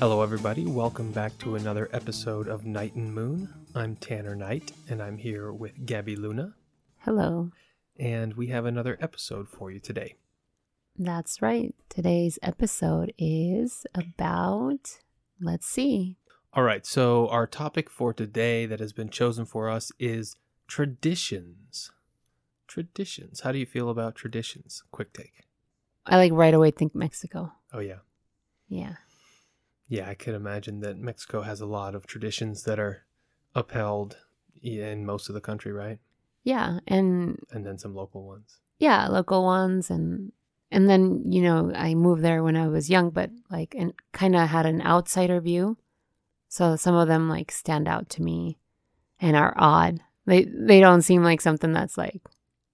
Hello, everybody. Welcome back to another episode of Knight and Moon. I'm Tanner Knight, and I'm here with Gaby Luna, Hello. and we have another episode for you today. That's right. Today's episode is about, let's see. All right, so our topic for today that has been chosen for us is traditions. Traditions. How do you feel about traditions? Quick take. I like right away think Mexico. Oh, yeah. Yeah. Yeah, I could imagine that Mexico has a lot of traditions that are upheld in most of the country, right? Yeah. And And then some local ones. yeah, local ones and and then, you know, I moved there when I was young, but like and kind of had an outsider view. So some of them like stand out to me and are odd. They they don't seem like something that's like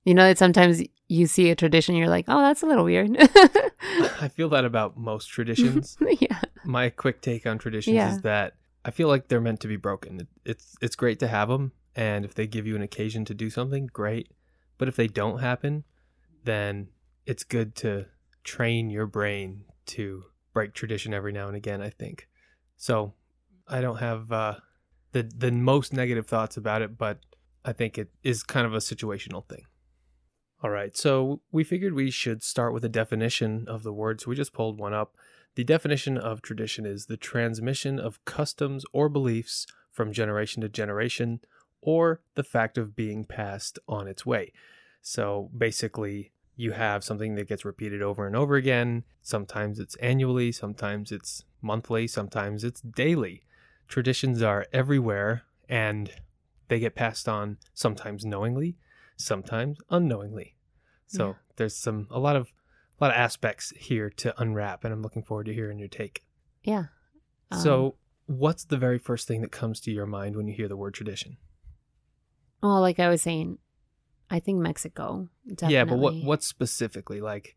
you know that sometimes you see a tradition you're like, "Oh, that's a little weird." I feel that about most traditions. yeah. My quick take on traditions Yeah. is that I feel like they're meant to be broken. It's it's great to have them, and if they give you an occasion to do something, great. But if they don't happen, then it's good to train your brain to break tradition every now and again. I think so. I don't have uh, the the most negative thoughts about it, but I think it is kind of a situational thing. All right, so we figured we should start with a definition of the word. So we just pulled one up. The definition of tradition is the transmission of customs or beliefs from generation to generation, or the fact of being passed on its way. So basically, you have something that gets repeated over and over again. Sometimes it's annually, sometimes it's monthly, sometimes it's daily. Traditions are everywhere and they get passed on sometimes knowingly, sometimes unknowingly. So Yeah. there's some a lot of a lot of aspects here to unwrap and I'm looking forward to hearing your take. Yeah. Um, so, what's the very first thing that comes to your mind when you hear the word tradition? Well, like I was saying, I think Mexico. Definitely. Yeah, but what what specifically like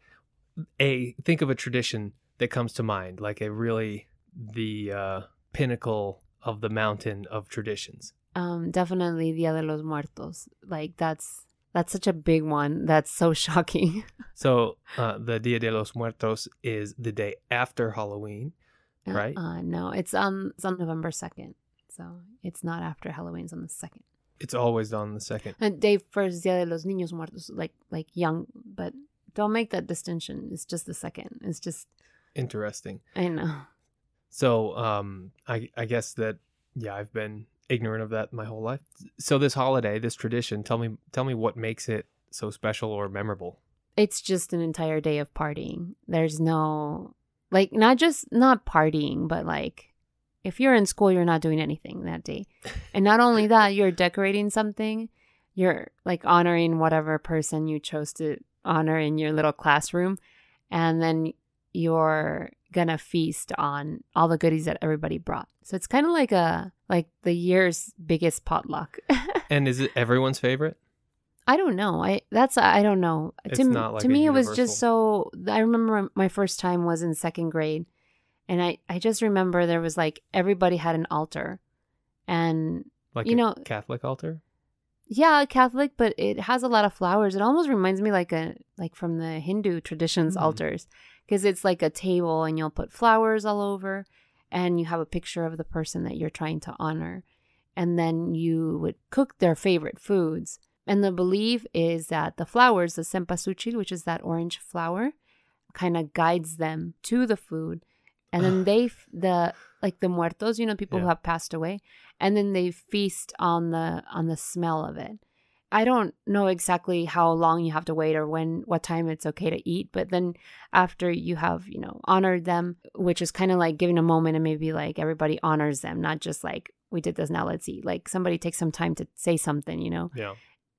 a think of a tradition that comes to mind, like a really the uh pinnacle of the mountain of traditions. Um, definitely Dia de los Muertos. Like that's that's such a big one. That's so shocking. So, uh the Dia de los Muertos is the day after Halloween. Right. Uh, no, it's on it's on November second, so it's not after Halloween. It's on the second. It's always on the second. And day first Dia de los Niños Muertos, like like young, but don't make that distinction. It's just the second. It's just Interesting. I know. So, um, I I guess that yeah, I've been ignorant of that my whole life. So this holiday, this tradition, tell me tell me what makes it so special or memorable. It's just an entire day of partying. There's no like not just not partying, but like if you're in school, you're not doing anything that day. And not only that, you're decorating something. You're like honoring whatever person you chose to honor in your little classroom. And then you're gonna feast on all the goodies that everybody brought. So it's kind of like a like the year's biggest potluck. And is it everyone's favorite? I don't know. I that's I don't know. It's to not like to me, it was just so. I remember my first time was in second grade, and I I just remember there was like everybody had an altar, and Like You a know- Catholic altar? yeah, Catholic, but it has a lot of flowers. It almost reminds me like a like from the Hindu traditions Hmm. altars, because it's like a table and you'll put flowers all over, and you have a picture of the person that you're trying to honor, and then you would cook their favorite foods. And the belief is that the flowers, the cempasúchil, which is that orange flower, kind of guides them to the food, and then they the like the muertos, you know, people who have passed away, and then they feast on the on the smell of it. I don't know exactly how long you have to wait or when what time it's okay to eat, but then after you have, you know, honored them, which is kind of like giving a moment and maybe like everybody honors them, not just like we did this now let's eat. Like somebody takes some time to say something, you know. Yeah.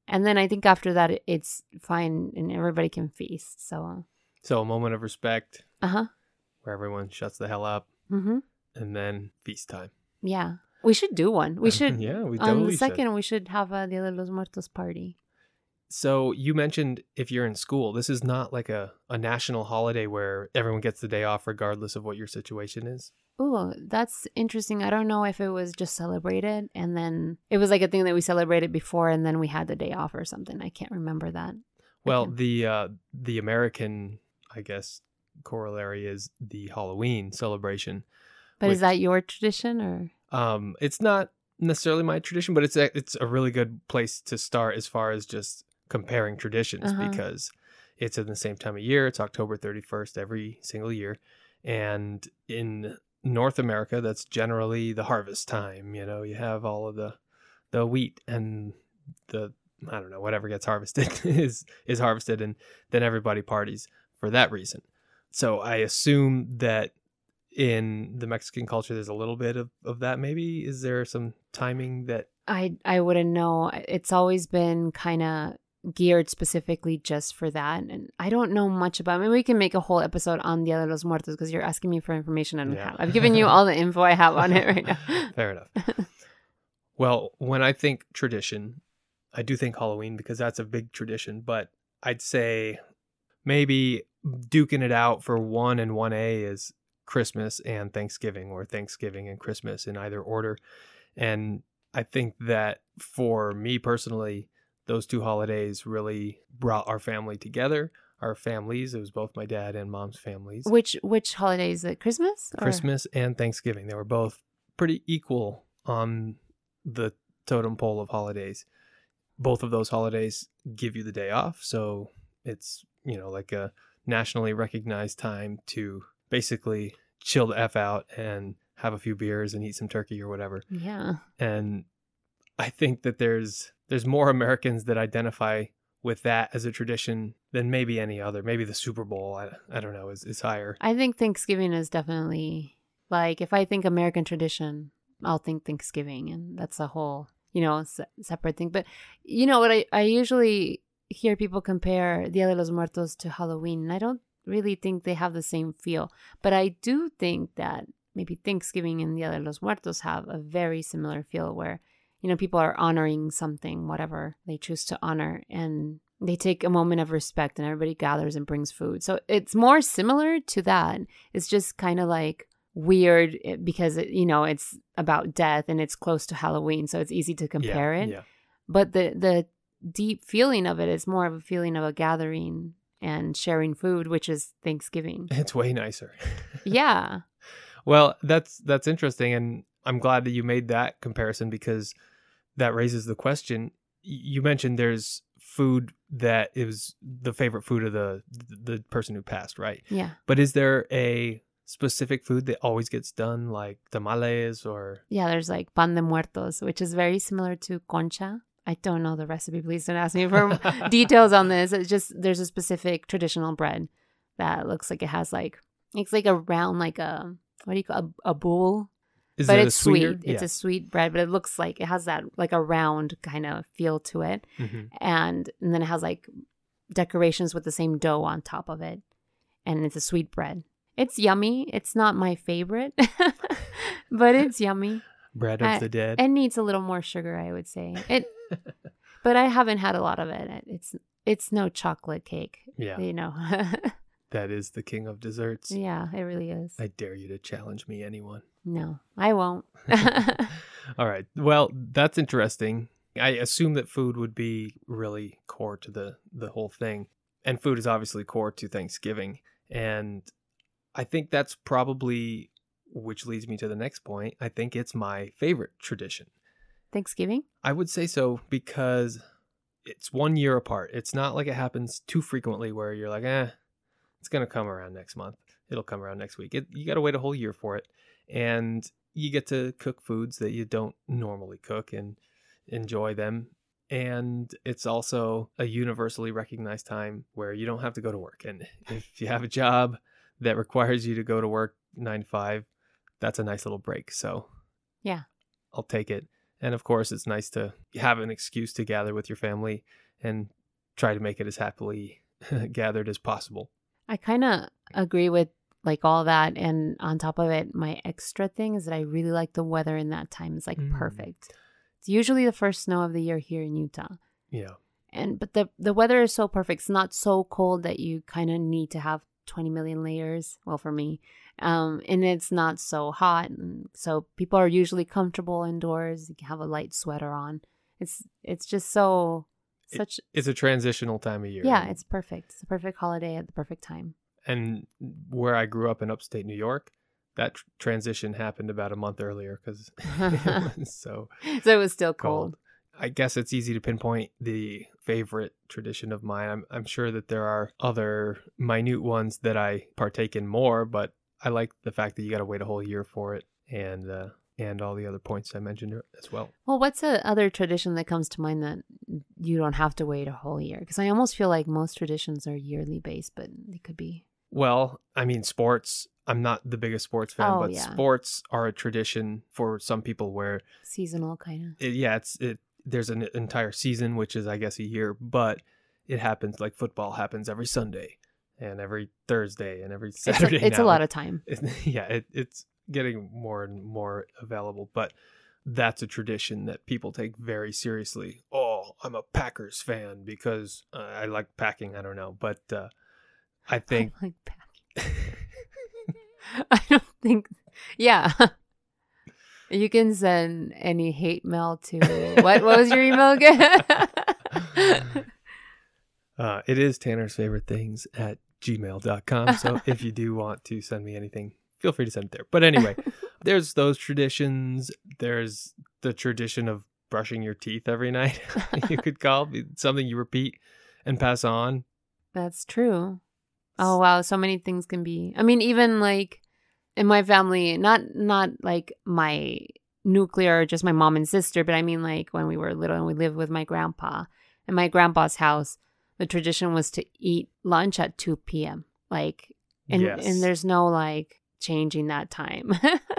And then I think after that it's fine and everybody can feast. So, So a moment of respect uh-huh. where everyone shuts the hell up Mhm. and then feast time. Yeah. We should do one. We should yeah, we on the should. second we should have a Dia de los Muertos party. So you mentioned if you're in school, this is not like a, a national holiday where everyone gets the day off regardless of what your situation is. Ooh, that's interesting. I don't know if it was just celebrated and then it was like a thing that we celebrated before and then we had the day off or something. I can't remember that. Well, the uh, the American, I guess, corollary is the Halloween celebration, But is that your tradition or? Um, it's not necessarily my tradition, but it's a, it's a really good place to start as far as just comparing traditions Uh-huh. because it's in the same time of year. It's October 31st every single year. And in North America, that's generally the harvest time. You know, you have all of the the wheat and the I don't know whatever gets harvested is is harvested, and then everybody parties for that reason. So I assume that in the Mexican culture, there's a little bit of, of that. Maybe is there some timing that I I wouldn't know. It's always been kind of geared specifically just for that, and I don't know much about. Maybe we can make a whole episode on Dia de los Muertos because you're asking me for information I don't Yeah. have. I've given you all the info I have on it right now. Fair enough. well, when I think tradition, I do think Halloween because that's a big tradition, but I'd say maybe duking it out for 1 and 1A is Christmas and Thanksgiving or Thanksgiving and Christmas in either order. And I think that for me personally, those two holidays really brought our family together. Our families, it was both my dad and mom's families. Which which holiday is it? Christmas? or- Christmas and Thanksgiving. They were both pretty equal on the totem pole of holidays. Both of those holidays give you the day off, so it's, you know, like a nationally recognized time to basically chill the F out and have a few beers and eat some turkey or whatever. Yeah. And I think that there's there's more Americans that identify with that as a tradition than maybe any other. Maybe the Super Bowl, I, I don't know, is, is higher. I think Thanksgiving is definitely like if I think American tradition, I'll think Thanksgiving, and that's a whole you know se- separate thing. But you know what? I I usually hear people compare Dia de los Muertos to Halloween, and I don't really think they have the same feel. But I do think that maybe Thanksgiving and Dia de los Muertos have a very similar feel, where you know people are honoring something, whatever they choose to honor, and they take a moment of respect and everybody gathers and brings food. So it's more similar to that. It's just kind of like weird eh, because it, you know it's about death and it's close to Halloween, so it's easy to compare yeah, it. Yeah. But the the deep feeling of it is more of a feeling of a gathering and sharing food, which is Thanksgiving. It's way nicer. yeah. Well, that's that's interesting, and I'm glad that you made that comparison because that raises the question. You mentioned there's food that is the favorite food of the the person who passed, right? Yeah. But is there a specific food that always gets done, like tamales or? Yeah, there's like pan de muertos, which is very similar to concha. I don't know the recipe. Please don't ask me for details on this. It's just there's a specific traditional bread that looks like it has like it's like a round like a what do you call a, a bowl, Is but it it's sweet. It's a sweet bread, but it looks like it has that like a round kind of feel to it, yeah. Mhm. and and then it has like decorations with the same dough on top of it, and it's a sweet bread. It's yummy. It's not my favorite, but it's yummy. bread of I- the dead. It needs a little more sugar, I would say. It, but I haven't had a lot of it. It's it's no chocolate cake, yeah, you know. that is the king of desserts. yeah, it really is. I dare you to challenge me, anyone. No, I won't. All right. Well, that's interesting. I assume that food would be really core to the the whole thing, and food is obviously core to Thanksgiving. And I think that's probably, which leads me to the next point. I think it's my favorite tradition. Thanksgiving? I would say so because it's one year apart. It's not like it happens too frequently where you're like, eh, it's gonna come around next month. It'll come around next week. It, you got to wait a whole year for it, and you get to cook foods that you don't normally cook and enjoy them. And it's also a universally recognized time where you don't have to go to work. And if you have a job that requires you to go to work nine to five, that's a nice little break. So, Yeah. I'll take it. And of course, it's nice to have an excuse to gather with your family and try to make it as happily gathered as possible. I kind of agree with like all that. And on top of it, my extra thing is that I really like the weather in that time. It's like Mm. perfect. It's usually the first snow of the year here in Utah. Yeah. and but the the weather is so perfect. It's not so cold that you kind of need to have 20 million layers. Well, for me, um, and it's not so hot, and so people are usually comfortable indoors. You can have a light sweater on. It's it's just so It- such It's a transitional time of year. yeah. It's perfect. It's a perfect holiday at the perfect time. and where I grew up in upstate New York, that tr- transition happened about a month earlier because so so it was still cold. cold. I guess it's easy to pinpoint the favorite tradition of mine. I'm, I'm sure that there are other minute ones that I partake in more, but I like the fact that you got to wait a whole year for it and uh, and all the other points I mentioned er, as well. Well, what's the other tradition that comes to mind that you don't have to wait a whole year? Because I almost feel like most traditions are yearly based, but they could be. Well, I mean, sports. I'm not the biggest sports fan, Oh, but yeah. sports are a tradition for some people where Seasonal kind of. it, yeah, it's it. There's an entire season, which is I guess a year, but it happens like football happens every Sunday and every Thursday and every It's, a, Saturday. it's a lot of time. It- yeah, it, it's getting more and more available, but that's a tradition that people take very seriously. Oh, I'm a Packers fan because uh, I like packing. I don't know, but uh, I think I like packing. I don't think. Yeah. You can send any hate mail to what? What was your email again? uh, it is Tanner's favorite things at gmail.com. So if you do want to send me anything, feel free to send it there. But anyway, there's those traditions. There's the tradition of brushing your teeth every night, you could call it something you repeat and pass on. That's true. Oh wow, so many things can be. I mean, even like in my family, not not like my nuclear, just my mom and sister, but I mean like when we were little and we lived with my grandpa. In my grandpa's house, the tradition was to eat lunch at two p.m. Like, and yes. and there's no like changing that time.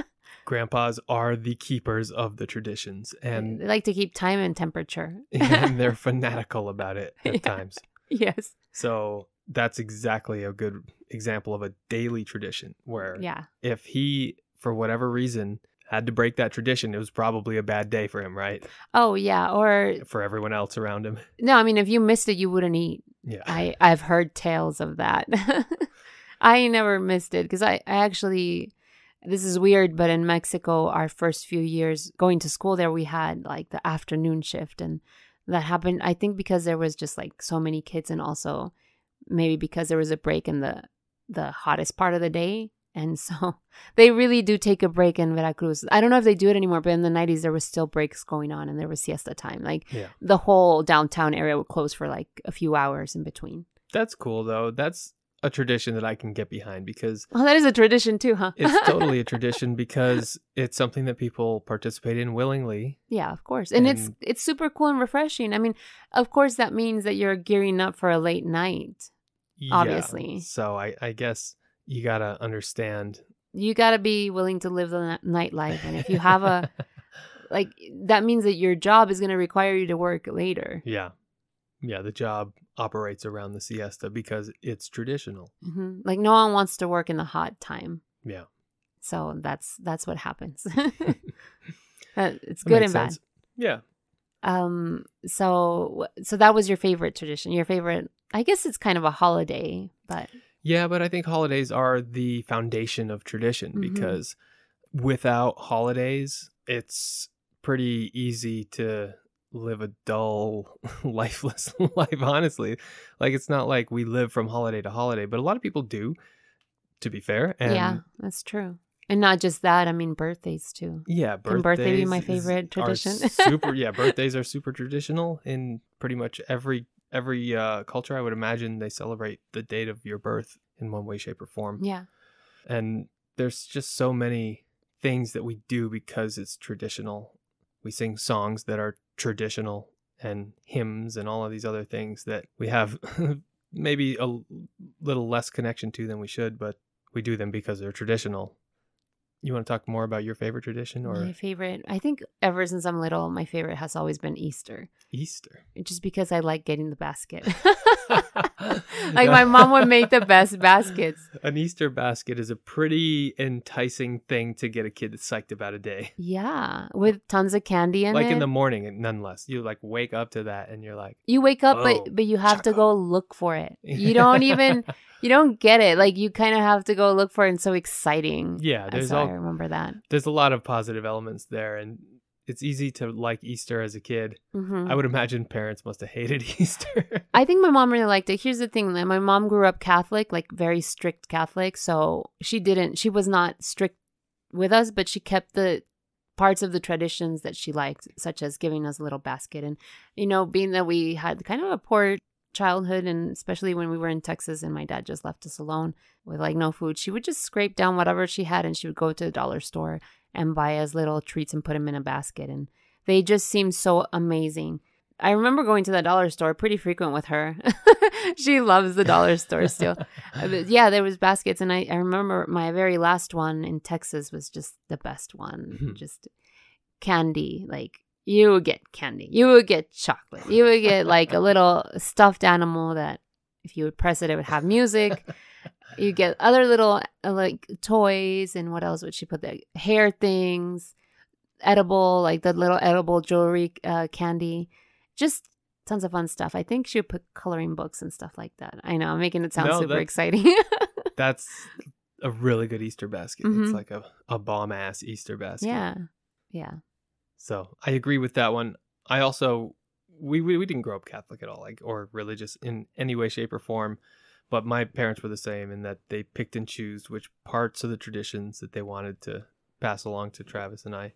Grandpas are the keepers of the traditions and, they like to keep time and temperature. and they're fanatical about it at Yeah. times. yes. So that's exactly a good example of a daily tradition where Yeah. if he, for whatever reason, had to break that tradition, it was probably a bad day for him, right? Oh yeah. Or For everyone else around him. no, I mean if you missed it, you wouldn't eat. Yeah. I I've heard tales of that. I never missed it because I, I actually this is weird, but in Mexico, our first few years going to school there, we had like the afternoon shift, and that happened. I think because there was just like so many kids, and also maybe because there was a break in the the hottest part of the day. And so they really do take a break in Veracruz. I don't know if they do it anymore, but in the 90s, there was still breaks going on and there was siesta time. Like Yeah. the whole downtown area would close for like a few hours in between. That's cool, though. That's a tradition that I can get behind because Oh, that is a tradition too, huh? it's totally a tradition because it's something that people participate in willingly. yeah, of course. And, it's And- it's super cool and refreshing. I mean, of course that means that you're gearing up for a late night. Yeah. Obviously. So I, I guess you got to understand. You got to be willing to live the ni- nightlife. And if you have a like that means that your job is going to require you to work later. yeah. Yeah. The job operates around the siesta because it's traditional. hmm Like no one wants to work in the hot time. Yeah. So that's that's what happens. It's good and bad. Yeah. Um. So so that was your favorite tradition. Your favorite. I guess it's kind of a holiday, but Yeah, but I think holidays are the foundation of tradition Mhm. because without holidays, it's pretty easy to live a dull, lifeless life, honestly. Like, it's not like we live from holiday to holiday, but a lot of people do, to be fair. And yeah, that's true. And not just that. I mean, birthdays too. yeah, Can birthday be my birthdays is- favorite tradition? super, yeah, birthdays are super traditional in pretty much every every uh, culture. I would imagine they celebrate the date of your birth in one way, shape, or form. Yeah. and there's just so many things that we do because it's traditional. We sing songs that are traditional and hymns and all of these other things that we have maybe a little less connection to than we should, but we do them because they're traditional. You want to talk more about your favorite tradition or My favorite. I think ever since I'm little, my favorite has always been Easter, Easter? just because I like getting the basket. like my mom would make the best baskets. An Easter basket is a pretty enticing thing to get a kid psyched about a day. Yeah, with tons of candy in like it. in the morning, and nonetheless, you like wake up to that and you're like, you wake up, Oh, but but you have to go look for it. You don't even you don't get it. Like you kind of have to go look for it. And so exciting. yeah, there's so I remember that. there's a lot of positive elements there, and it's easy to like Easter as a kid. hmm I would imagine parents must have hated Easter. I think my mom really liked it. Here's the thing: that my mom grew up Catholic, like very strict Catholic, so she didn't. She was not strict with us, but she kept the parts of the traditions that she liked, such as giving us a little basket. And, you know, being that we had kind of a poor childhood, and especially when we were in Texas and my dad just left us alone with like no food, she would just scrape down whatever she had and she would go to the dollar store and buy us little treats and put them in a basket. And they just seemed so amazing. I remember going to the dollar store pretty frequent with her. she loves the dollar store still. Uh, but yeah, there was baskets, and I, I remember my very last one in Texas was just the best one. Mhm. just candy, like you would get candy, you would get chocolate, you would get like a little stuffed animal that if you would press it, it would have music. You get other little uh, like toys, and what else would she put there? Hair things, edible, like the little edible jewelry uh, candy just tons of fun stuff. I think she would put coloring books and stuff like that. I know, I'm making it sound No, super exciting. That's a really good Easter basket. Mhm. It's like a, a bomb ass Easter basket. yeah. Yeah. So I agree with that one. I also we, we we didn't grow up Catholic at all, like or religious in any way, shape, or form. But my parents were the same in that they picked and chose which parts of the traditions that they wanted to pass along to Travis and I.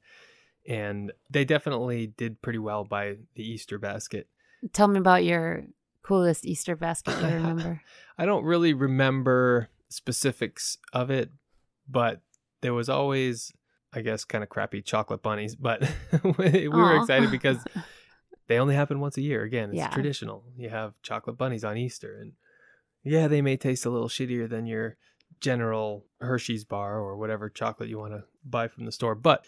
And they definitely did pretty well by the Easter basket. Tell me about your coolest Easter basket you remember. I don't really remember specifics of it, but there was always, I guess, kind of crappy chocolate bunnies. But we were excited because they only happen once a year. Again, it's Yeah. traditional. You have chocolate bunnies on Easter, and yeah, they may taste a little shittier than your general Hershey's bar or whatever chocolate you want to buy from the store, but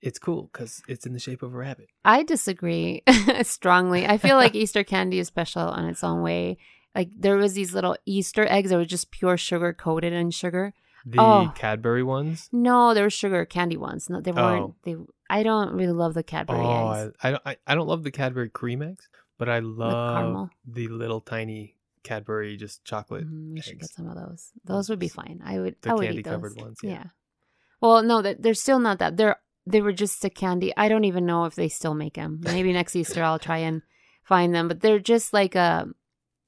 it's cool because it's in the shape of a rabbit. I disagree strongly. I feel like Easter candy is special on its own way. Like there was these little Easter eggs that were just pure sugar coated in sugar. The Oh. Cadbury ones. No, they were sugar candy ones. No, they weren't. Oh. They. I don't really love the Cadbury Oh, eggs. I, I don't. I, I don't love the Cadbury cream eggs, but I love the little tiny Cadbury just chocolate. Mm, we should get some of those. Those would be fine. I would. The I would candy eat those. covered ones, yeah. Well, no, that they're still not that. They're they were just a candy. I don't even know if they still make them. Maybe next Easter I'll try and find them. But they're just like a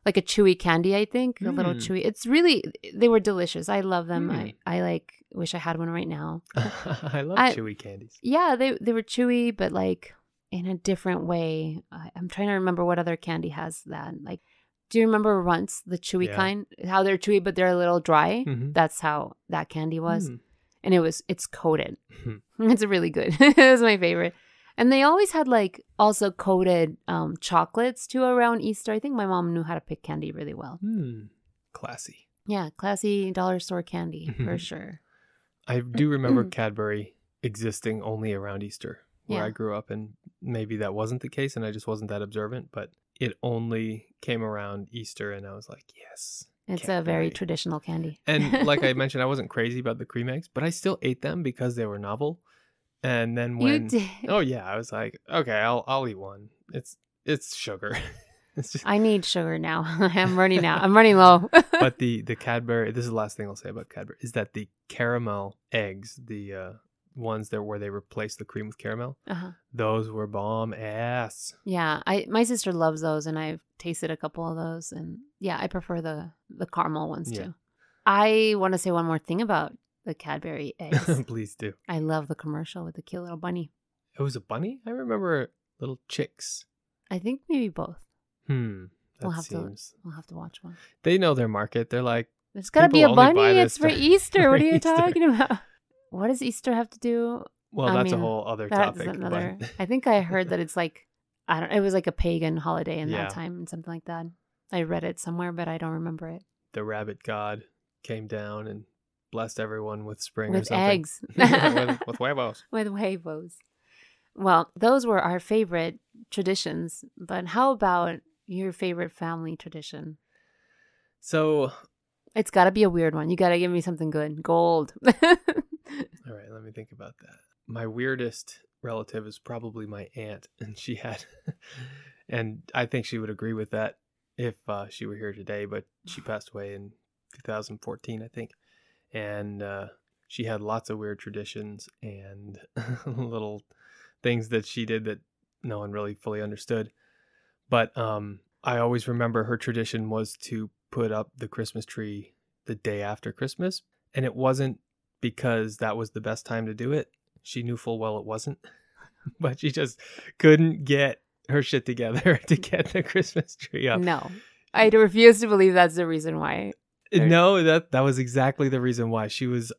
like a chewy candy. I think a little Mm. chewy. It's really they were delicious. I love them. Mm. I I like wish I had one right now. I love I- chewy candies. Yeah, they they were chewy, but like in a different way. I, I'm trying to remember what other candy has that. Like, do you remember Runts, the chewy Yeah. kind? How they're chewy, but they're a little dry. Mhm. That's how that candy was, Mm. and it was it's coated. Mhm. it's really good. it was my favorite. And they always had like also coated um, chocolates too around Easter. I think my mom knew how to pick candy really well. Mm. Classy. Yeah, classy dollar store candy for sure. I do remember Cadbury existing only around Easter where Yeah. I grew up, and maybe that wasn't the case, and I just wasn't that observant. But it only came around Easter, and I was like, yes. It's a very traditional candy. And like I mentioned, I wasn't crazy about the cream eggs, but I still ate them because they were novel. And then you when did. oh yeah, I was like, okay, I'll I'll eat one. It's it's sugar. it's just I need sugar now. I'm running out. I'm running low. but the the Cadbury. This is the last thing I'll say about Cadbury is that the caramel eggs, the uh, ones that where they replace the cream with caramel, uh-huh. those were bomb ass. Yeah, I my sister loves those, and I've tasted a couple of those, and yeah, I prefer the the caramel ones Yeah. too. I want to say one more thing about the Cadbury eggs. Please do. I love the commercial with the cute little bunny. It was a bunny. I remember little chicks. I think maybe both. Hmm. We'll have to- seems. We'll have to watch one. They know their market. They're like, There's got to be a bunny. It's for for- Easter. What are you Easter. talking about? What does Easter have to do? well, I that's a whole other topic. another. But I think I heard that it's like I don't. It was like a pagan holiday in Yeah. that time and something like that. I read it somewhere, but I don't remember it. the rabbit god came down and blessed everyone with spring or With something. eggs. with, with huevos. with huevos. Well, those were our favorite traditions, but how about your favorite family tradition? So, It's got to be a weird one. You got to give me something good. Gold. all right, let me think about that. My weirdest relative is probably my aunt, and she had, and I think she would agree with that if uh, she were here today. But she passed away in 2014, I think, and uh, she had lots of weird traditions and little things that she did that no one really fully understood. But um, I always remember her tradition was to put up the Christmas tree the day after Christmas, and it wasn't because that was the best time to do it. She knew full well it wasn't, but she just couldn't get her shit together to get the Christmas tree up. No. I refuse to believe that's the reason why. No, that that was exactly the reason why she was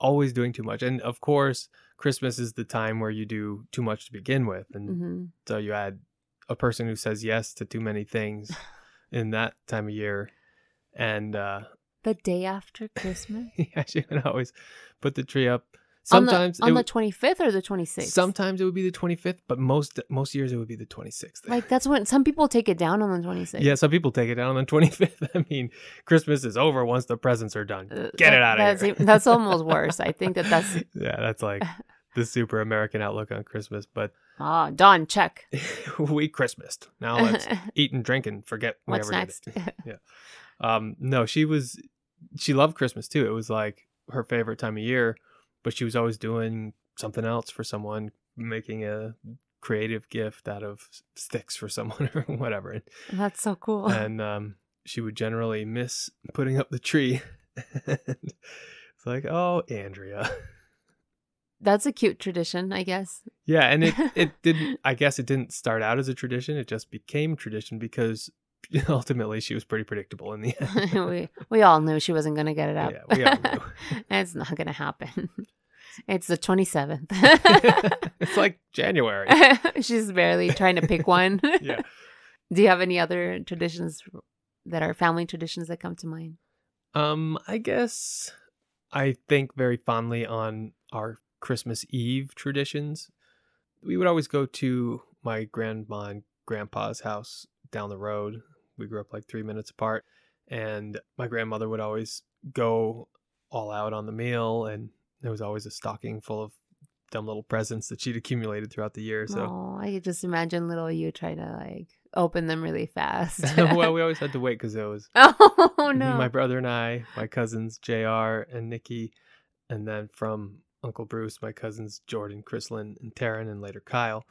always doing too much. And of course, Christmas is the time where you do too much to begin with, and hmm so you add a person who says yes to too many things in that time of year, and uh, The day after Christmas? yeah, she would always put the tree up. On the- Sometimes on the, would- 25th or the 26th? sometimes it would be the twenty fifth, but most most years it would be the twenty sixth. Like that's when some people take it down on the 26th. yeah, some people take it down on the twenty fifth. I mean, Christmas is over once the presents are done. Uh, Get it out of that's, here. That's almost worse. I think that that's yeah, that's like the super American outlook on Christmas. But ah done. Check. we Christmased. Now let's eat and drink and forget. we What's ever did it. next? Um, no, she was she loved Christmas too. It was like her favorite time of year, but she was always doing something else for someone, making a creative gift out of sticks for someone or whatever. That's so cool. and um, she would generally miss putting up the tree. it's like, oh, Andrea. that's a cute tradition, I guess. Yeah, and it it didn't. I guess it didn't start out as a tradition. It just became tradition because ultimately she was pretty predictable in the end. we we all knew she wasn't gonna get it up. Yeah, we all knew. it's not gonna happen. It's the 27th. it's like January. She's barely trying to pick one. Yeah. Do you have any other traditions that are family traditions that come to mind? Um, I guess I think very fondly on our Christmas Eve traditions. We would always go to my grandma and grandpa's house down the road. We grew up like three minutes apart, and my grandmother would always go all out on the meal, and there was always a stocking full of dumb little presents that she'd accumulated throughout the year. So, Oh, I could just imagine little you trying to like open them really fast. well, we always had to wait because it was oh no. My brother and I, my cousins JR and Nikki, and then from Uncle Bruce, my cousins Jordan, Chrislyn, and Taryn, and later Kyle.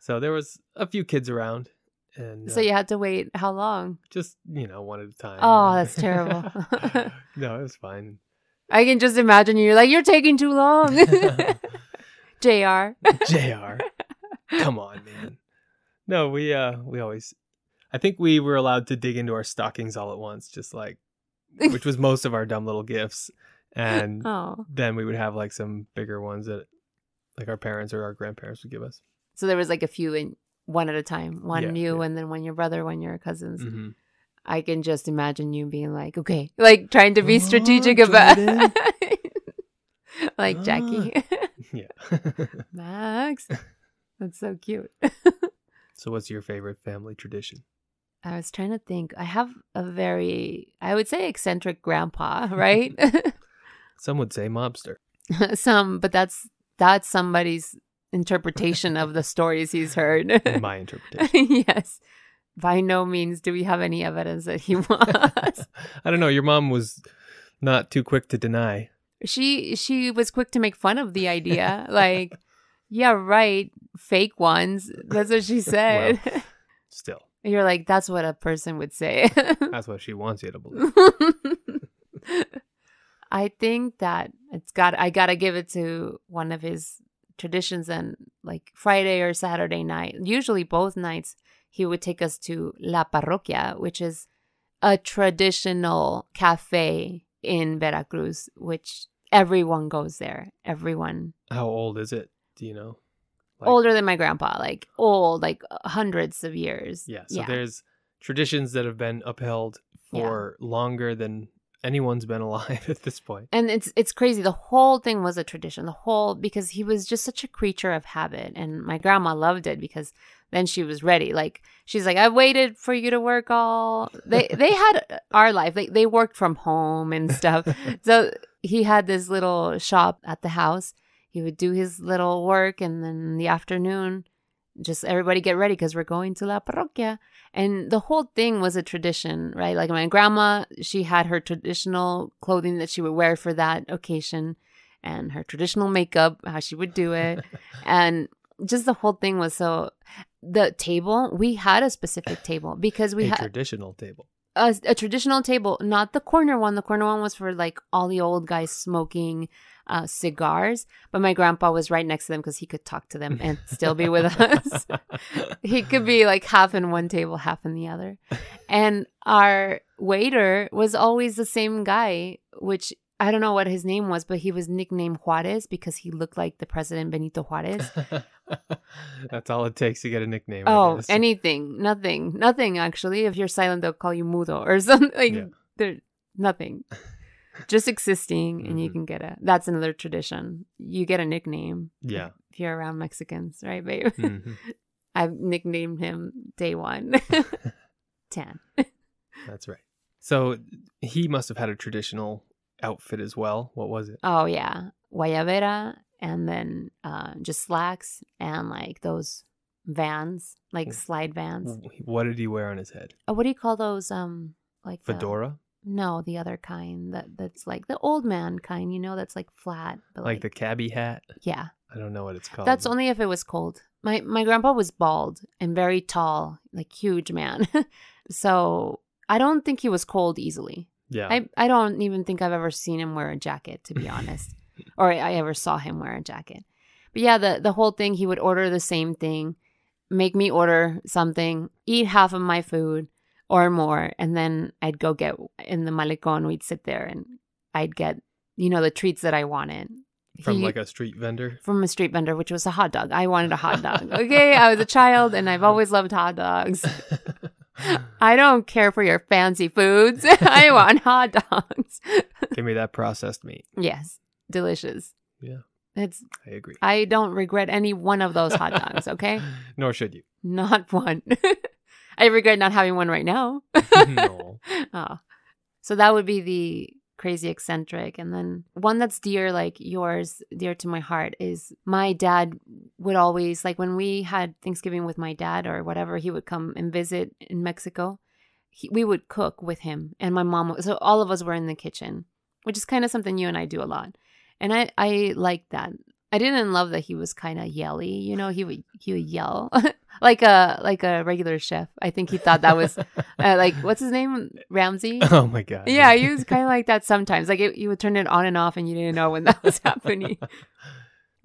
So there was a few kids around, and so uh, you had to wait how long? just you know one at a time. Oh, that's terrible. no, it was fine. I can just imagine you. You're like, you're taking too long. JR. Jr. Come on, man. No, we uh we always. I think we were allowed to dig into our stockings all at once, just like, which was most of our dumb little gifts, and Oh. then we would have like some bigger ones that like our parents or our grandparents would give us. So there was like a few in one at a time. One Yeah, you yeah. and then one your brother, one your cousins. Mm-hmm. I can just imagine you being like, okay, like trying to be Oh, strategic about like Ah. Jackie. Yeah. Max. That's so cute. so, what's your favorite family tradition? I was trying to think. I have a very, I would say, eccentric grandpa, right? Some would say mobster. Some, but that's that's somebody's interpretation of the stories he's heard. My interpretation. yes. By no means do we have any evidence that he was. I don't know. Your mom was not too quick to deny. she she was quick to make fun of the idea. like, yeah, right, fake ones. That's what she said. Still, You're like, that's what a person would say. that's what she wants you to believe. I think that it's got I gotta give it to one of his traditions and like Friday or Saturday night. Usually both nights he would take us to La Parroquia, which is a traditional cafe in Veracruz, which everyone goes there. Everyone How old is it? Do you know? Like- older than my grandpa, like old, like hundreds of years. Yeah. So there's traditions that have been upheld for longer than anyone's been alive at this point. and it's it's crazy. The whole thing was a tradition. The whole because he was just such a creature of habit and my grandma loved it because then she was ready. Like she's like i waited for you to work all they they had our life. Like they worked from home and stuff. So he had this little shop at the house. He would do his little work and then in the afternoon just everybody get ready because we're going to la parroquia and the whole thing was a tradition right like my grandma she had her traditional clothing that she would wear for that occasion and her traditional makeup how she would do it and just the whole thing was so the table we had a specific table because we a had traditional table. A, a traditional table, not the corner one. The corner one was for like all the old guys smoking uh, cigars, but my grandpa was right next to them because he could talk to them and still be with us. he could be like half in one table, half in the other. And our waiter was always the same guy, which I don't know what his name was, but he was nicknamed Juarez because he looked like the president Benito Juarez. That's all it takes to get a nickname. Oh, anything, nothing, nothing. Actually, if you're silent, they'll call you mudo or something. Like Yeah. there, nothing. Just existing, and you Mhm. can get a. That's another tradition. You get a nickname. Yeah. If you're around Mexicans, right, babe? Mhm. I've nicknamed him Day One. Ten. That's right. So he must have had a traditional outfit as well. What was it? Oh yeah, guayabera, and then uh, just slacks and like those vans, like slide vans. What did he wear on his head? Oh, what do you call those? Um, like the- Fedora? No, the other kind that that's like the old man kind, you know, that's like flat. But Like like, the cabbie hat? yeah, I don't know what it's called. that's only if it was cold. My my grandpa was bald and very tall, like huge man. so I don't think he was cold easily. Yeah. I I don't even think I've ever seen him wear a jacket, to be honest, or I ever saw him wear a jacket. But yeah, the the whole thing, he would order the same thing, make me order something, eat half of my food or more, and then I'd go get in the malecon. We'd sit there and I'd get you know the treats that I wanted From He- like a street vendor? from a street vendor, which was a hot dog. I wanted a hot dog. Okay, I was a child and I've always loved hot dogs. I don't care for your fancy foods. I want hot dogs. Give me that processed meat. Yes, delicious. Yeah. It's I agree. I don't regret any one of those hot dogs, okay? Nor should you. Not one. I regret not having one right now. no. Oh. So that would be the crazy eccentric. And then one that's dear, like yours, dear to my heart, is my dad would always, like when we had Thanksgiving with my dad or whatever, he would come and visit in Mexico. He, we would cook with him, and my mom. So all of us were in the kitchen, which is kind of something you and I do a lot. And I, I liked that. I didn't love that he was kind of yelly. You know, he would he would yell like a like a regular chef. I think he thought that was uh, like what's his name Ramsay. oh my god. Yeah, he was kind of like that sometimes. Like it, he would turn it on and off, and you didn't know when that was happening.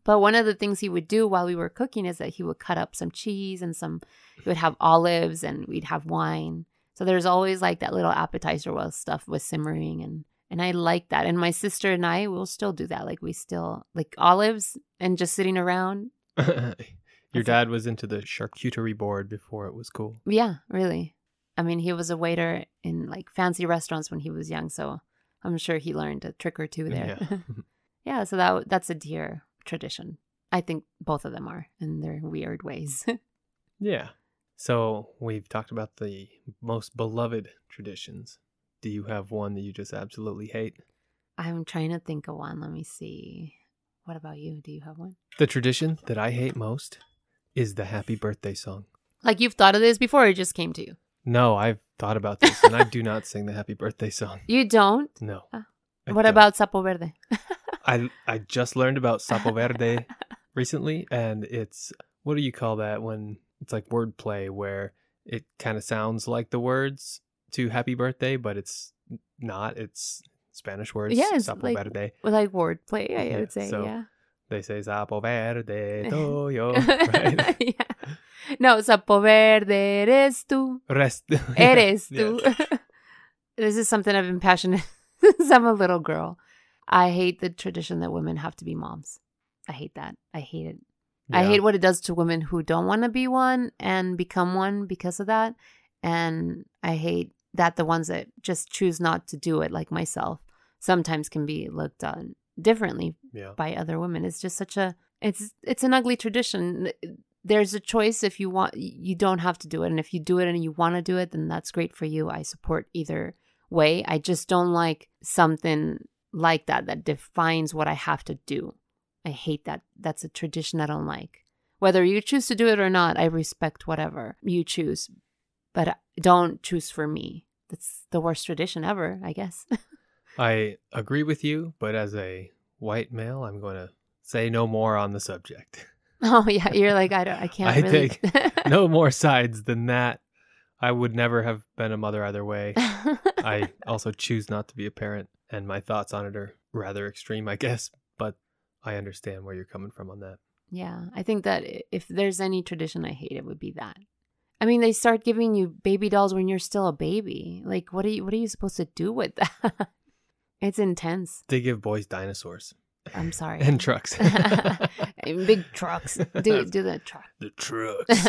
But one of the things he would do while we were cooking is that he would cut up some cheese and some. He would have olives, and we'd have wine. So there's always like that little appetizer while stuff was simmering, and and I like that. And my sister and I will still do that. Like we still like olives and just sitting around. Your dad was into the charcuterie board before it was cool. Yeah, really. I mean, he was a waiter in like fancy restaurants when he was young, so I'm sure he learned a trick or two there. Yeah. Yeah, so that that's a dear tradition. I think both of them are in their weird ways. Yeah. So we've talked about the most beloved traditions. Do you have one that you just absolutely hate? I'm trying to think of one. Let me see. What about you? Do you have one? The tradition that I hate most is the happy birthday song. Like you've thought of this before, or it just came to you? No, I've thought about this and I do not sing the happy birthday song. You don't? No. Ah. I what don't. about Sapo Verde? I I just learned about Sapo Verde recently and it's what do you call that when it's like wordplay where it kind of sounds like the words to happy birthday but it's not it's Spanish words Yeah, it's Sapo like- Verde. Like wordplay, I Yeah, would say. so- yeah. They say Sapo Verde toyo, right? yeah. No, Sapo Verde eres tú. Rest. Eres Yeah. tú. this is something I've been passionate since I'm a little girl. I hate the tradition that women have to be moms. I hate that. I hate it. I hate what it does to women who don't want to be one and become one because of that. And I hate that the ones that just choose not to do it, like myself, sometimes can be looked on differently Yeah. by other women. It's just such a it's it's an ugly tradition. Uh, there's a choice if you want you don't have to do it and if you do it and you want to do it then that's great for you. I support either way. I just don't like something like that that defines what I have to do. I hate that. That's a tradition I don't like. Whether you choose to do it or not, I respect whatever you choose, but don't choose for me. That's the worst tradition ever, I guess. I agree with you, but as a white male, I'm going to say no more on the subject. oh yeah, you're like I don't I can't I really no more sides than that. I would never have been a mother either way. I also choose not to be a parent, and my thoughts on it are rather extreme, I guess. But I understand where you're coming from on that. yeah, I think that if there's any tradition I hate, it would be that. I mean, they start giving you baby dolls when you're still a baby. Like, what are you? What are you supposed to do with that? it's intense. They give boys dinosaurs I'm sorry. and trucks. And big trucks. Do do the truck. the trucks.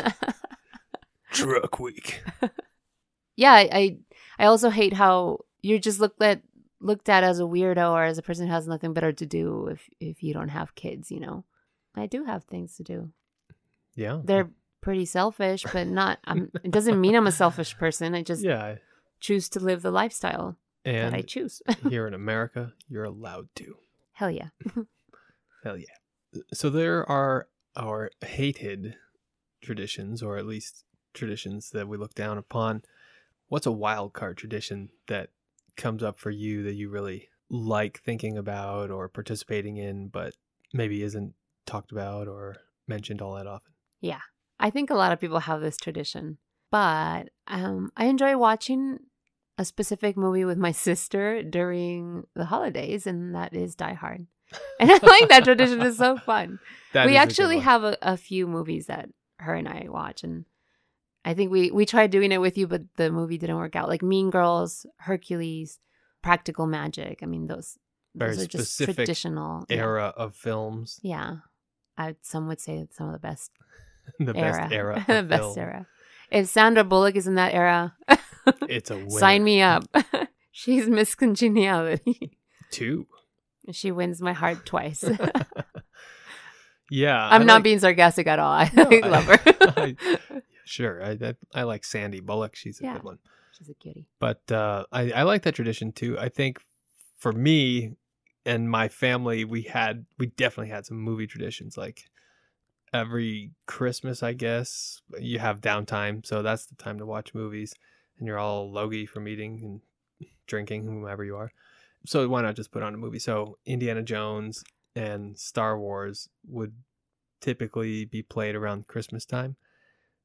Truck week. yeah, I, I I also hate how you're just looked at looked at as a weirdo or as a person who has nothing better to do if if you don't have kids. You know, I do have things to do. Yeah. They're pretty selfish, but not. I'm, it doesn't mean I'm a selfish person. I just yeah. choose to live the lifestyle that I choose. here in America, you're allowed to. Hell yeah. Hell yeah. So there are our hated traditions, or at least traditions that we look down upon. What's a wild card tradition that comes up for you that you really like thinking about or participating in, but maybe isn't talked about or mentioned all that often? I think a lot of people have this tradition, but um, I enjoy watching a specific movie with my sister during the holidays, and that is Die Hard. And I like that tradition. It's so fun. That we is a actually have a, a few movies that her and I watch, and I think we we tried doing it with you, but the movie didn't work out. Like Mean Girls, Hercules, Practical Magic. I mean, those Very those are just specific traditional yeah. era of films, Yeah, I, some would say some of the best the era, best era, the best film. era. If Sandra Bullock is in that era, It's a winner. sign me up. She's Miss Congeniality. Two. she wins my heart twice. yeah, I'm I not like- being sarcastic at all. I No, love her. I- Sure, I, I I like Sandy Bullock. She's a Yeah. good one. She's a cutie. but uh, I, I like that tradition too. I think for me and my family, we had we definitely had some movie traditions. Like every Christmas, I guess you have downtime, so that's the time to watch movies, and you're all logy from eating and drinking, whomever you are. So why not just put on a movie? So Indiana Jones and Star Wars would typically be played around Christmas time.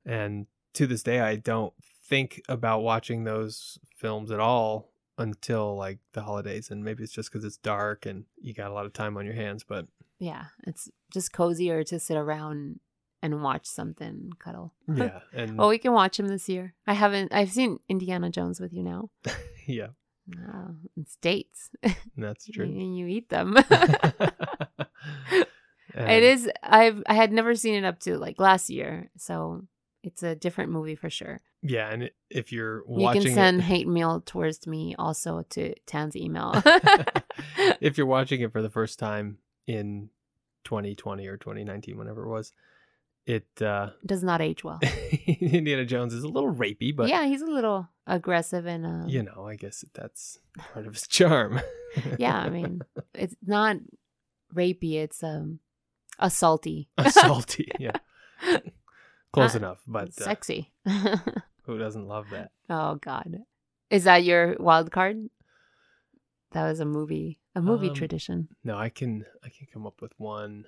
And to this day, I don't think about watching those films at all until like the holidays. And maybe it's just because it's dark and you got a lot of time on your hands. But Yeah, it's just cozier to sit around and watch something, cuddle. yeah, and Oh, we can watch him this year. I haven't. I've seen Indiana Jones with you now. yeah, Oh, it's dates, that's true. and you eat them. It is. I've. I had never seen it up to like last year, so it's a different movie for sure. Yeah, and if you're You can send it, hate mail towards me also to Tan's email. if you're watching it for the first time in 2020 or 2019, whenever it was, it uh Does not age well. Indiana Jones is a little rapey, but yeah, he's a little aggressive and uh, you know, I guess that's part of his charm. yeah. I mean, it's not rapey. It's um assaulty, salty, yeah. Close Uh, enough, but uh, sexy. who doesn't love that? oh God, is that your wild card? That was a movie, a movie Um, tradition. No, I can I can come up with one.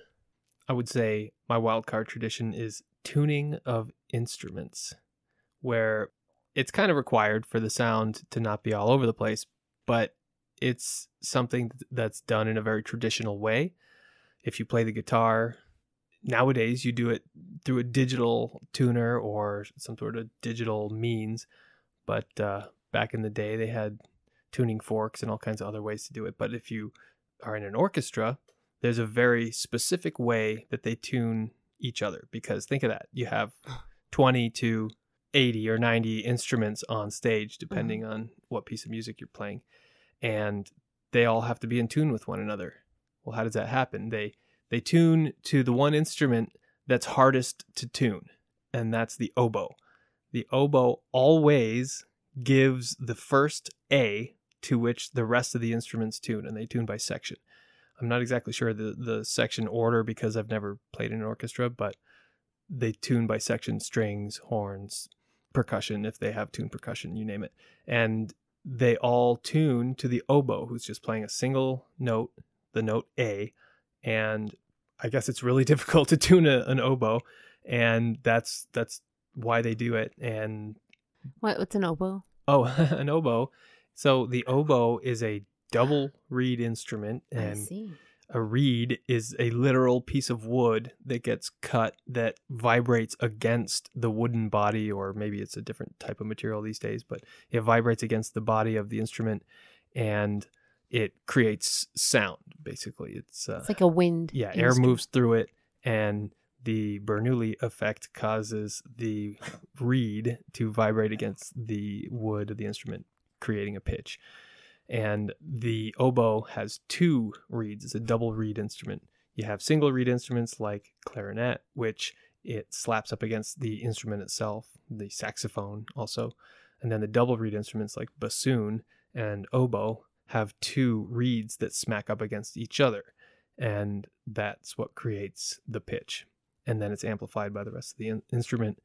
I would say my wild card tradition is tuning of instruments, where it's kind of required for the sound to not be all over the place, but it's something that's done in a very traditional way. If you play the guitar, nowadays you do it through a digital tuner or some sort of digital means, but uh, back in the day they had tuning forks and all kinds of other ways to do it. But if you are in an orchestra, there's a very specific way that they tune each other because think of that. You have 20 to 80 or 90 instruments on stage mm-hmm. depending on what piece of music you're playing and they all have to be in tune with one another. Well, how does that happen? They they tune to the one instrument that's hardest to tune, and that's the oboe. The oboe always gives the first A to which the rest of the instruments tune, and they tune by section. I'm not exactly sure the, the section order because I've never played in an orchestra, but they tune by section strings, horns, percussion, if they have tuned percussion, you name it. And they all tune to the oboe, who's just playing a single note, the note A. And I guess it's really difficult to tune a, an oboe, and that's that's why they do it. And What? What's an oboe? Oh, an oboe. So the oboe is a double reed instrument, and a reed is a literal piece of wood that gets cut that vibrates against the wooden body, or maybe it's a different type of material these days, but it vibrates against the body of the instrument and it creates sound, basically. It's, uh, It's like a wind. yeah, air moves through it, and the Bernoulli effect causes the reed to vibrate against the wood of the instrument, creating a pitch. And the oboe has two reeds. It's a double reed instrument. You have single reed instruments like clarinet, which it slaps up against the instrument itself, the saxophone also. And then the double reed instruments like bassoon and oboe have two reeds that smack up against each other and that's what creates the pitch and then it's amplified by the rest of the in- instrument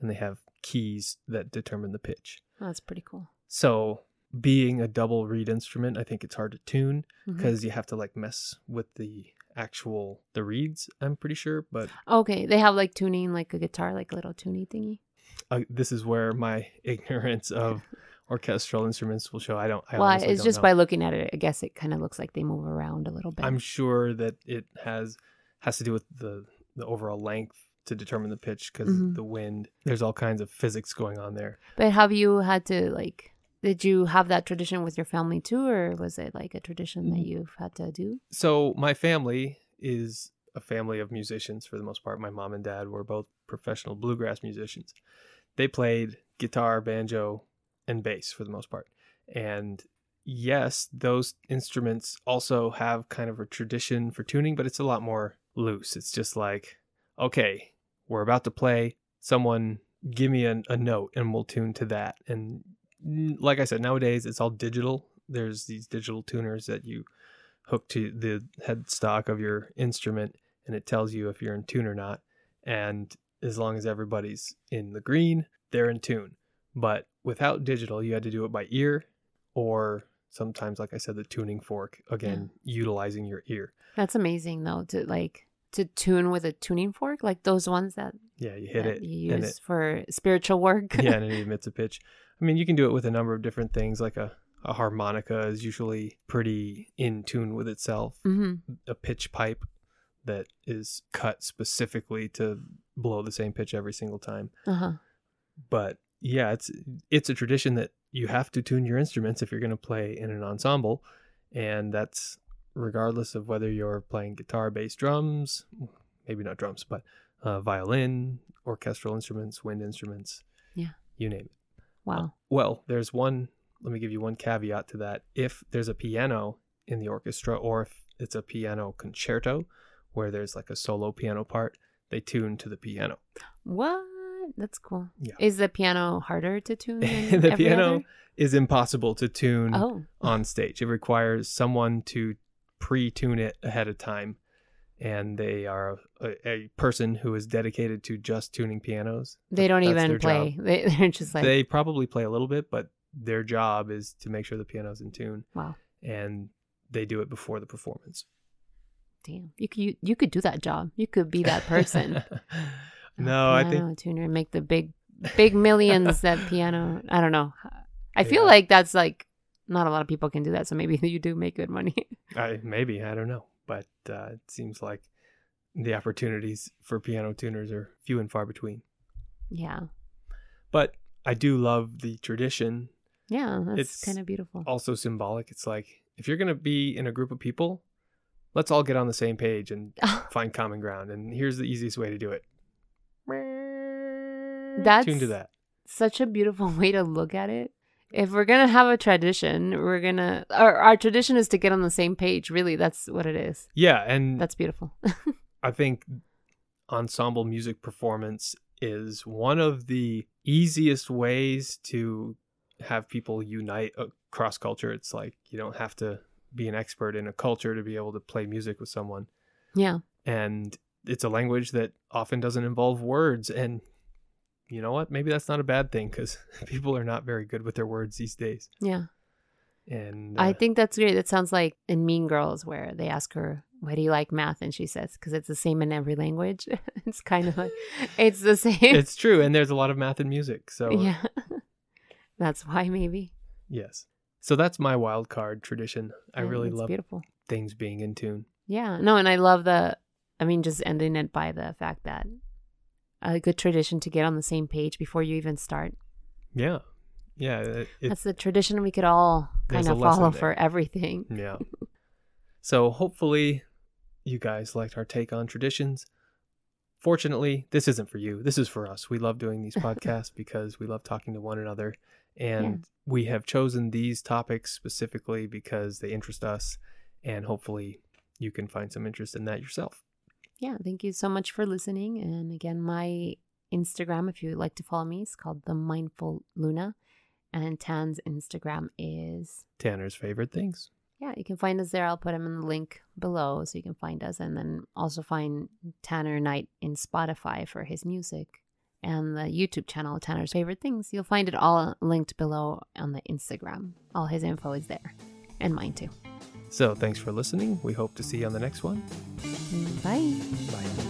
and they have keys that determine the pitch Oh, that's pretty cool. So being a double reed instrument i think it's hard to tune because you have to like mess with the actual the reeds i'm pretty sure but Okay, they have like tuning, like a guitar, like a little tuning thingy. uh, this is where my ignorance of orchestral instruments will show i don't I well, it's just know. by looking at it, I guess it kind of looks like they move around a little bit. i'm sure that it has has to do with the the overall length to determine the pitch because Mhm. the wind there's all kinds of physics going on there But have you had to like? Did you have that tradition with your family too, or was it like a tradition that Mm. you've had to do? so my family is a family of musicians for the most part. My mom and dad were both professional bluegrass musicians. They played guitar banjo and bass for the most part. And yes those instruments also have kind of a tradition for tuning but it's a lot more loose. It's just like okay we're about to play. Someone give me a, a note and we'll tune to that. And like i said nowadays it's all digital. There's these digital tuners that you hook to the headstock of your instrument and it tells you if you're in tune or not. And as long as everybody's in the green they're in tune. But without digital you had to do it by ear or sometimes like i said the tuning fork again utilizing your ear. That's amazing though to like to tune with a tuning fork, like those ones that, yeah you hit it you use it for spiritual work. yeah and it emits a pitch i mean you can do it with a number of different things like a, a harmonica is usually pretty in tune with itself hmm a pitch pipe that is cut specifically to blow the same pitch every single time. Uh huh. But yeah, it's it's a tradition that you have to tune your instruments if you're going to play in an ensemble, and that's regardless of whether you're playing guitar, bass, drums, maybe not drums, but uh, violin, orchestral instruments, wind instruments, Yeah. you name it. Wow. Well, there's one. Let me give you one caveat to that. If there's a piano in the orchestra, or if it's a piano concerto, where there's like a solo piano part, they tune to the piano. What? That's cool. Yeah. Is the piano harder to tune? Than the piano other? is impossible to tune Oh. on stage. It requires someone to pre-tune it ahead of time, and they are a, a person who is dedicated to just tuning pianos. They don't That's even play. job. They, they're just like, they probably play a little bit, but their job is to make sure the piano's in tune, wow, and they do it before the performance. damn. You could you, you could do that job. You could be that person. no, I think tuner and make the big big millions that piano. I don't know. I feel Yeah. like that's like not a lot of people can do that. So maybe you do make good money. I maybe I don't know, but uh, it seems like the opportunities for piano tuners are few and far between. yeah, But I do love the tradition. yeah. That's It's kind of beautiful. Also symbolic. It's like if you're gonna be in a group of people, let's all get on the same page and find common ground. And here's the easiest way to do it. That's tune to that. such a beautiful way to look at it. If we're gonna have a tradition, we're gonna our, our tradition is to get on the same page. Really, that's what it is. Yeah, and That's beautiful. I think ensemble music performance is one of the easiest ways to have people unite across culture. It's like you don't have to be an expert in a culture to be able to play music with someone. yeah, And it's a language that often doesn't involve words. And you know what? Maybe that's not a bad thing because people are not very good with their words these days. yeah. And I uh, think that's great. That sounds like in Mean Girls, where they ask her, "Why do you like math?" and she says, "Because it's the same in every language." it's kind of like it's the same. it's true. And there's a lot of math and music. So yeah, That's why maybe. Yes. So that's my wild card tradition. I really love beautiful. things being in tune. Yeah. No, and I love the I mean just ending it by the fact that a good tradition to get on the same page before you even start. Yeah. Yeah. It, it- That's the tradition we could all kind of follow for everything. yeah. So hopefully you guys liked our take on traditions. Fortunately, this isn't for you. This is for us. We love doing these podcasts because we love talking to one another. And we have chosen these topics specifically because they interest us. And hopefully you can find some interest in that yourself. Yeah, thank you so much for listening. And again, my Instagram, if you would like to follow me, is called the Mindful Luna. And Tan's Instagram is Tanner's favorite things. yeah, you can find us there. I'll put them in the link below so you can find us. And then also find Tanner Knight in Spotify for his music and the YouTube channel, Tanner's Favorite Things. You'll find it all linked below on the Instagram. All his info is there and mine too. So thanks for listening. We hope to see you on the next one. Bye. Bye.